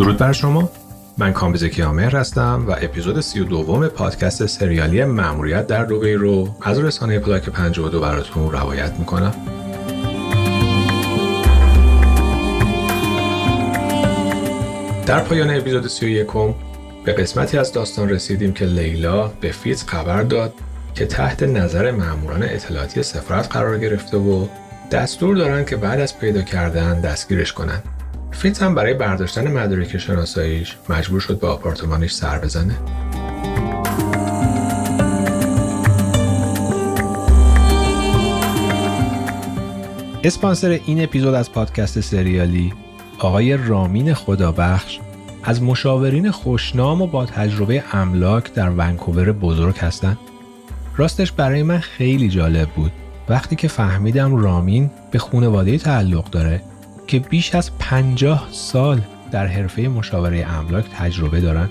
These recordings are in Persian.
درود بر شما من کامبیز کیامهر هستم و اپیزود سی و دوم پادکست سریالی مأموریت در دوبی رو از رسانه پلاک 52 براتون روایت می‌کنم در پایان اپیزود 31 به قسمتی از داستان رسیدیم که لیلا به فیتز خبر داد که تحت نظر ماموران اطلاعاتی سفارت قرار گرفته و دستور دارند که بعد از پیدا کردن دستگیرش کنند. فیتز هم برای برداشتن مدارک شناساییش مجبور شد به آپارتمانش سر بزنه. اسپانسر این اپیزود از پادکست سریالی آقای رامین خدابخش از مشاورین خوشنام و با تجربه املاک در ونکوور بزرگ هستند. راستش برای من خیلی جالب بود وقتی که فهمیدم رامین به خانواده تعلق داره که بیش از 50 سال در حرفه مشاوره املاک تجربه دارن.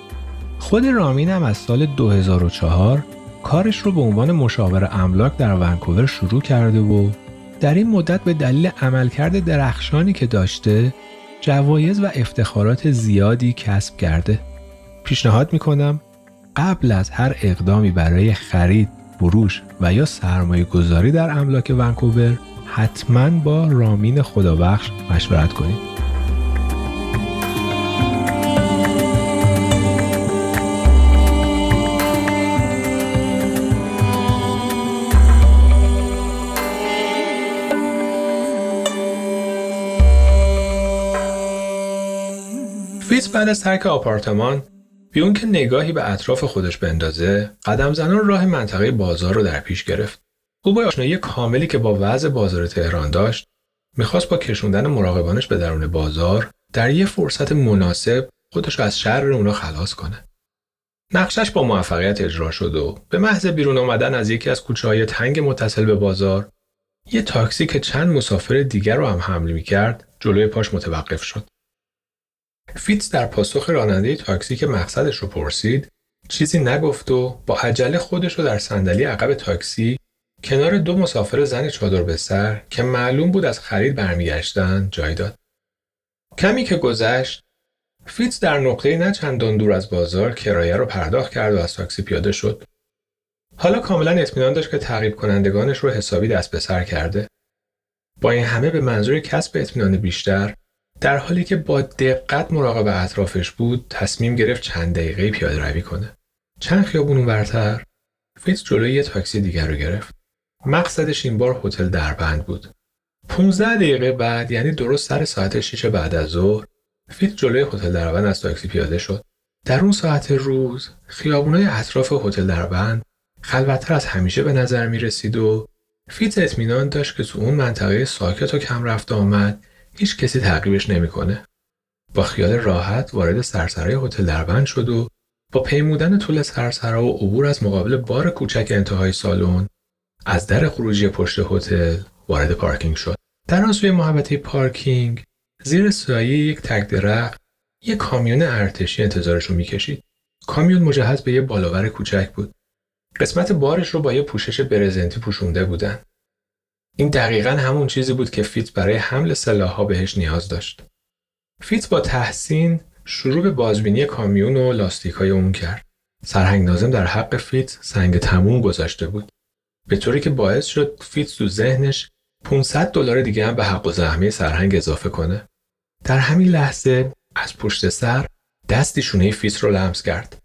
خود رامین هم از سال 2004 کارش رو به عنوان مشاور املاک در ونکوور شروع کرده و در این مدت به دلیل عملکرد درخشانی که داشته جوایز و افتخارات زیادی کسب کرده. پیشنهاد می‌کنم قبل از هر اقدامی برای خرید، فروش و یا سرمایه گذاری در املاک ونکوور حتما با رامین خدابخش مشورت کنید. فیتز بعد از ترک آپارتمان بی اون که نگاهی به اطراف خودش بندازه قدم زنان راه منطقه بازار رو در پیش گرفت او با آشنایی کاملی که با وضع بازار تهران داشت می‌خواست با کشوندن مراقبانش به درون بازار در یه فرصت مناسب خودش رو از شر اونا خلاص کنه نقشش با موفقیت اجرا شد و به محض بیرون آمدن از یکی از کوچه های تنگ متصل به بازار یه تاکسی که چند مسافر دیگر رو هم حمل می کرد جلوی پاش متوقف شد. فیتز در پاسخ راننده تاکسی که مقصدش رو پرسید چیزی نگفت و با عجله خودش رو در صندلی عقب تاکسی کنار دو مسافر زن چادر به سر که معلوم بود از خرید برمیگشتن جای داد. کمی که گذشت فیتز در نقطه نه چندان دور از بازار کرایه رو پرداخت کرد و از تاکسی پیاده شد. حالا کاملا اطمینان داشت که تعقیب کنندگانش رو حسابی دست به سر کرده. با این همه به منظور کسب اطمینان بیشتر در حالی که با دقت مراقب اطرافش بود تصمیم گرفت چند دقیقه پیاده روی کنه. چند خیابون ورتر فیتز جلوی یه تاکسی دیگر رو گرفت. مقصدش این بار هتل دربند بود. 15 دقیقه بعد یعنی درست سر ساعت 6 بعد از ظهر فیتز جلوی هتل دربند از تاکسی پیاده شد. در اون ساعت روز خیابونای اطراف هتل دربند خلوتتر از همیشه به نظر می رسید و فیتز اطمینان داشت که تو اون منطقه ساکت و کم رفت آمد هیچ کسی تعقیبش نمی‌کنه. با خیال راحت وارد سرسرای هتل دربند شد و با پیمودن طول سرسرا و عبور از مقابل بار کوچک انتهای سالن از در خروجی پشت هتل وارد پارکینگ شد. در آن سوی محوطه پارکینگ زیر سایه یک تک درخت یک کامیون ارتشی انتظارش رو می‌کشید. کامیون مجهز به یه بالابر کوچک بود. قسمت بارش رو با یه پوشش برزنتی پوشونده بودن. این دقیقا همون چیزی بود که فیتز برای حمل سلاحها بهش نیاز داشت. فیتز با تحسین شروع به بازبینی کامیون و لاستیکای اون کرد. سرهنگ نازم در حق فیتز سنگ تموم گذاشته بود. به طوری که باعث شد فیتز تو ذهنش 500 دلار دیگه هم به حق‌الزحمه سرهنگ اضافه کنه. در همین لحظه از پشت سر دستی شونه فیتز رو لمس کرد.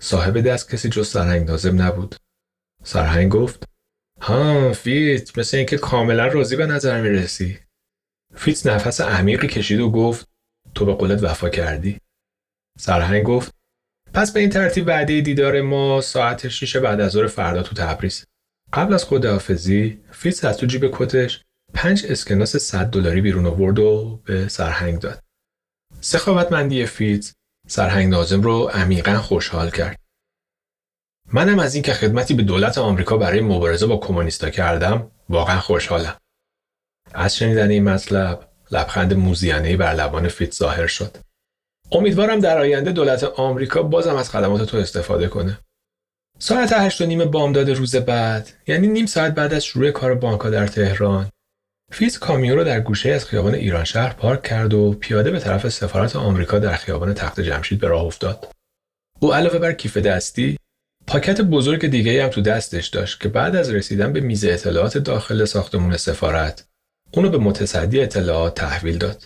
صاحب دست کسی جز سرهنگ نازم نبود. سرهنگ گفت ها فیتز مثل اینکه کاملا راضی به نظر می‌رسی. فیتز نفس عمیقی کشید و گفت تو به قولت وفا کردی. سرهنگ گفت پس به این ترتیب وعده دیدار ما ساعت 6 بعد از ظهر فردا تو تبریز. قبل از خداحافظی فیتز از تو جیب کتش پنج اسکناس 100 دلاری بیرون آورد و به سرهنگ داد. سخاوتمندی فیتز سرهنگ نازم رو عمیقا خوشحال کرد. منم از اینکه خدمتی به دولت آمریکا برای مبارزه با کمونیستا کردم واقعا خوشحالم. از شنیدن این مطلب لبخند موذیانه‌ای بر لبان فیتز ظاهر شد. امیدوارم در آینده دولت آمریکا بازم از خدمات تو استفاده کنه. ساعت هشت و نیم بامداد روز بعد یعنی نیم ساعت بعد از شروع کار بانکا در تهران فیتز کامیون رو در گوشه‌ای از خیابان ایران شهر پارک کرد و پیاده به طرف سفارت آمریکا در خیابان تخت جمشید به راه افتاد. او علاوه بر کیف دستی پاکت بزرگ دیگه‌ای هم تو دستش داشت که بعد از رسیدن به میز اطلاعات داخل ساختمون سفارت اونو به متصدی اطلاعات تحویل داد.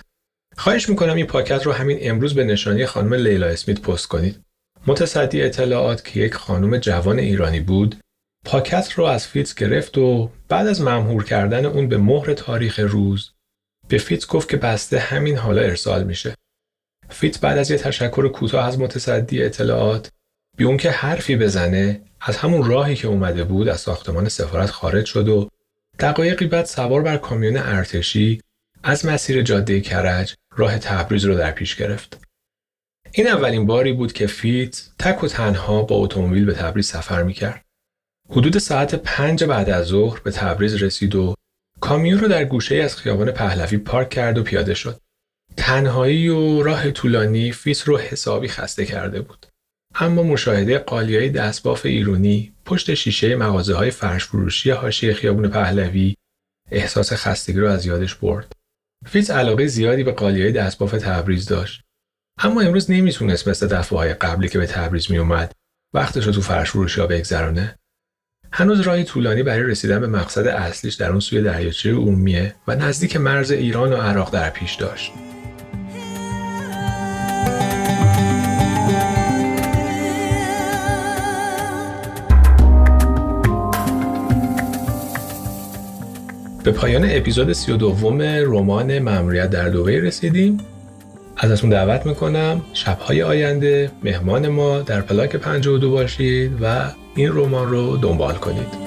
خواهش می‌کنم این پاکت رو همین امروز به نشانی خانم لیلا اسمیت پست کنید. متصدی اطلاعات که یک خانم جوان ایرانی بود پاکت رو از فیتز گرفت و بعد از ممهور کردن اون به مهر تاریخ روز به فیتز گفت که بسته همین حالا ارسال میشه. فیتز بعد از یه تشکر کوتاه از متصدی اطلاعات بی اون که حرفی بزنه از همون راهی که اومده بود از ساختمان سفارت خارج شد و دقایقی بعد سوار بر کامیون ارتشی از مسیر جاده کرج راه تبریز رو در پیش گرفت. این اولین باری بود که فیتز تک و تنها با اتومبیل به تبریز سفر می‌کرد. حدود ساعت پنج بعد از ظهر به تبریز رسید و کامیون رو در گوشه‌ای از خیابان پهلوی پارک کرد و پیاده شد. تنهایی و راه طولانی فیتز رو حسابی خسته کرده بود. اما مشاهده قالیای دستباف ایرونی پشت شیشه مغازه های فرش فروشی حاشیه خیابون پهلوی احساس خستگی رو از یادش برد. فیتز علاقه زیادی به قالیای دستباف تبریز داشت. اما امروز نمی‌تونست مثل دفعه قبلی که به تبریز میومد وقتش رو تو فرش فروشی ها بگذرانه. هنوز راهی طولانی برای رسیدن به مقصد اصلیش در اون سوی دریاچه ارومیه و نزدیک مرز ایران و عراق در پیش داشت. به پایان اپیزود سی و دوم رمان مموریت در دوبی رسیدیم. ازتون دعوت می‌کنم شبهای آینده مهمان ما در پلاک 52 باشید و این رمان رو دنبال کنید.